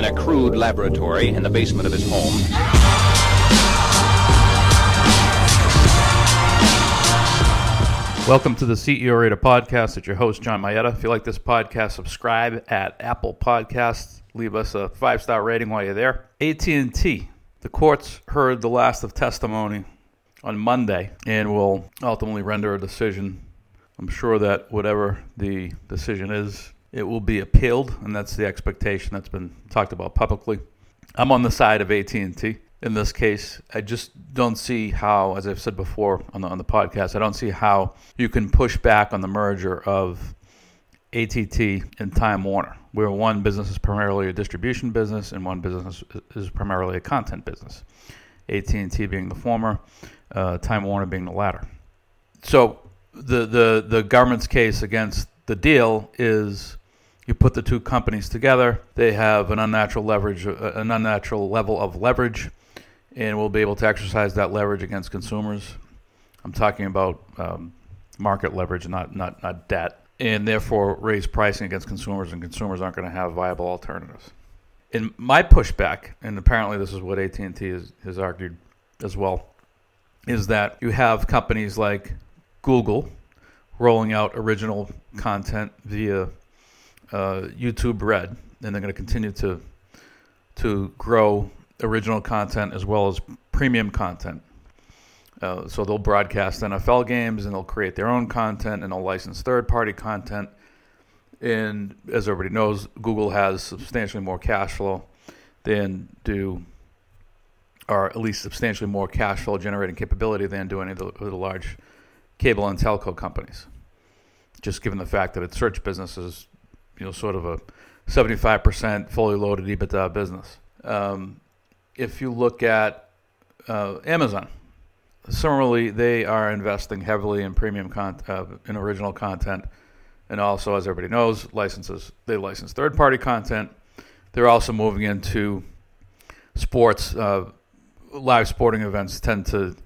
in a crude laboratory in the basement of his home. Welcome to the CEO Rater podcast. It's your host, John Mayetta. If you like this podcast, subscribe at Apple Podcasts. Leave us a five-star rating while you're there. AT&T. The courts heard the last of testimony on Monday and will ultimately render a decision. I'm sure that whatever the decision is, it will be appealed, and that's the expectation that's been talked about publicly. I'm on the side of AT&T in this case. I just don't see how, as I've said before on the on the podcast, I don't see how you can push back on the merger of ATT and Time Warner, where one business is primarily a distribution business and one business is primarily a content business. AT&T being the former, uh, Time Warner being the latter. So the the the government's case against the deal is you put the two companies together, they have an unnatural leverage, an unnatural level of leverage and we'll be able to exercise that leverage against consumers. I'm talking about um, market leverage, not not not debt, and therefore raise pricing against consumers, and consumers aren't going to have viable alternatives. In my pushback, and apparently this is what AT&T has, has argued as well, is that you have companies like Google rolling out original content via uh, YouTube Red, and they're going to continue to to grow original content as well as premium content. Uh, so they'll broadcast NFL games and they'll create their own content and they'll license third party content. And as everybody knows, Google has substantially more cash flow than do, or at least substantially more cash flow generating capability than do any of the, the large cable and telco companies. Just given the fact that its search business is, you know, sort of a 75% fully loaded EBITDA business. Um, if you look at uh, Amazon, similarly, they are investing heavily in premium content, uh, in original content, and also, as everybody knows, licenses. They license third-party content. They're also moving into sports. Uh, live sporting events tend to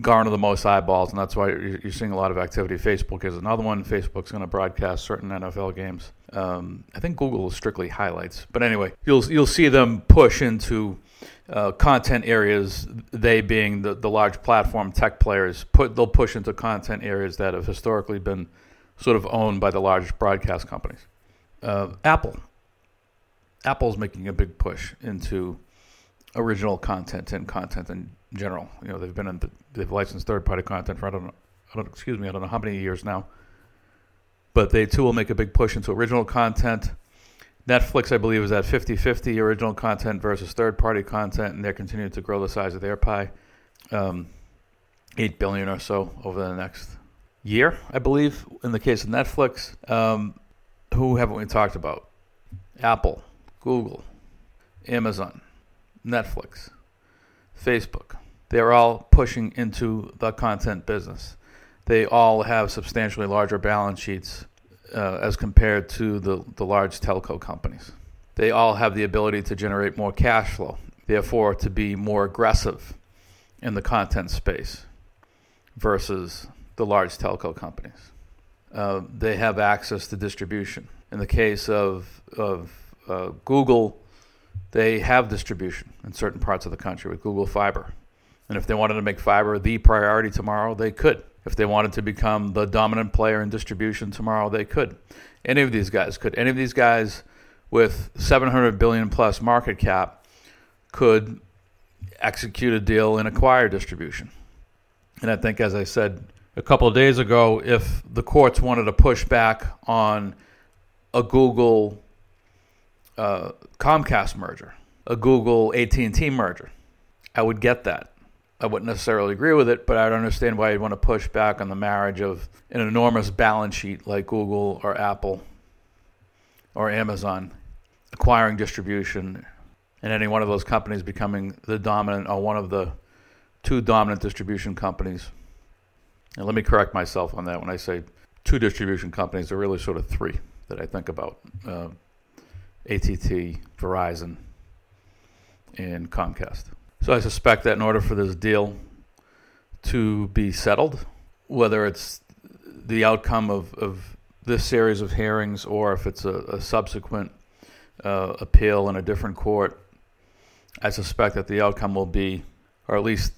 garner the most eyeballs, and that's why you're seeing a lot of activity. Facebook is another one. Facebook's going to broadcast certain NFL games. Um, I think Google is strictly highlights, but anyway, you'll you'll see them push into uh, content areas, they being the, the large platform tech players, put they'll push into content areas that have historically been sort of owned by the large broadcast companies. Uh, Apple, Apple's making a big push into original content and content in general. You know, they've been in the, they've licensed third party content for I don't know, I don't excuse me, I don't know how many years now. But they too will make a big push into original content Netflix, I believe, is at 50 50 original content versus third party content, and they're continuing to grow the size of their pie. Um, 8 billion or so over the next year, I believe, in the case of Netflix. Um, who haven't we talked about? Apple, Google, Amazon, Netflix, Facebook. They're all pushing into the content business. They all have substantially larger balance sheets uh, as compared to the, the large telco companies. They all have the ability to generate more cash flow, therefore, to be more aggressive in the content space versus the large telco companies. Uh, they have access to distribution. In the case of, of uh, Google, they have distribution in certain parts of the country with Google Fiber. And if they wanted to make fiber the priority tomorrow, they could. If they wanted to become the dominant player in distribution tomorrow, they could. Any of these guys could. Any of these guys with 700 billion plus market cap could execute a deal and acquire distribution. And I think, as I said a couple of days ago, if the courts wanted to push back on a Google uh, Comcast merger, a Google AT&T merger, I would get that. I wouldn't necessarily agree with it, but I'd understand why you'd want to push back on the marriage of an enormous balance sheet like Google or Apple or Amazon acquiring distribution and any one of those companies becoming the dominant or one of the two dominant distribution companies. And let me correct myself on that. When I say two distribution companies, there are really sort of three that I think about uh, ATT, Verizon, and Comcast. So I suspect that in order for this deal to be settled, whether it's the outcome of, of this series of hearings or if it's a, a subsequent uh, appeal in a different court, I suspect that the outcome will be, or at least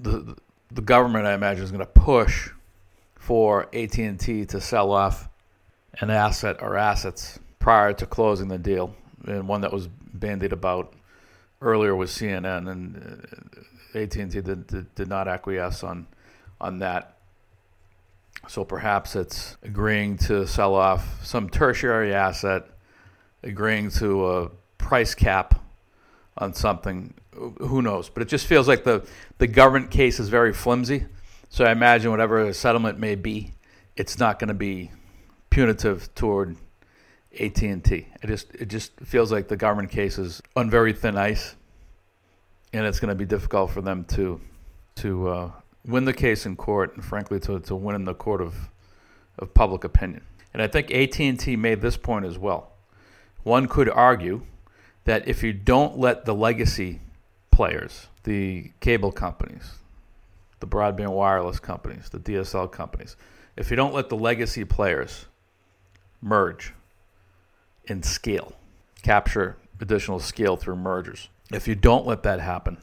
the the government, I imagine, is going to push for AT and T to sell off an asset or assets prior to closing the deal, and one that was bandied about earlier with CNN, and uh, AT and T did, did, not acquiesce on on that. So perhaps it's agreeing to sell off some tertiary asset, agreeing to a price cap on something. Who knows? But it just feels like the, the government case is very flimsy. So I imagine whatever settlement may be, it's not going to be punitive toward AT and T. It just it just feels like the government case is on very thin ice, and it's going to be difficult for them to to uh, win the case in court, and frankly, to, to win in the court of, of public opinion. And I think AT&T made this point as well. One could argue that if you don't let the legacy players, the cable companies, the broadband wireless companies, the DSL companies, if you don't let the legacy players merge and scale, capture additional scale through mergers, if you don't let that happen,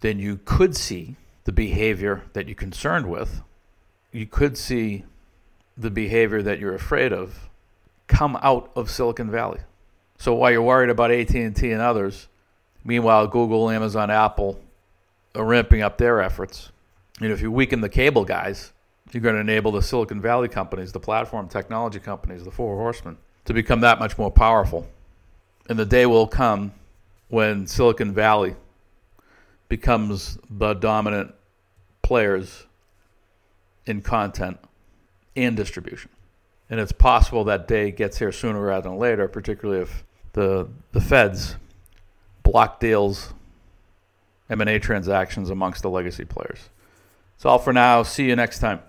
then you could see the behavior that you're concerned with, you could see the behavior that you're afraid of come out of Silicon Valley. So while you're worried about AT&T and others, meanwhile Google, Amazon, Apple are ramping up their efforts. And if you weaken the cable guys, you're going to enable the Silicon Valley companies, the platform technology companies, the four horsemen, to become that much more powerful. And the day will come when Silicon Valley becomes the dominant players in content and distribution. And it's possible that day gets here sooner rather than later, particularly if the the feds block deals, M&A transactions amongst the legacy players. That's all for now. See you next time.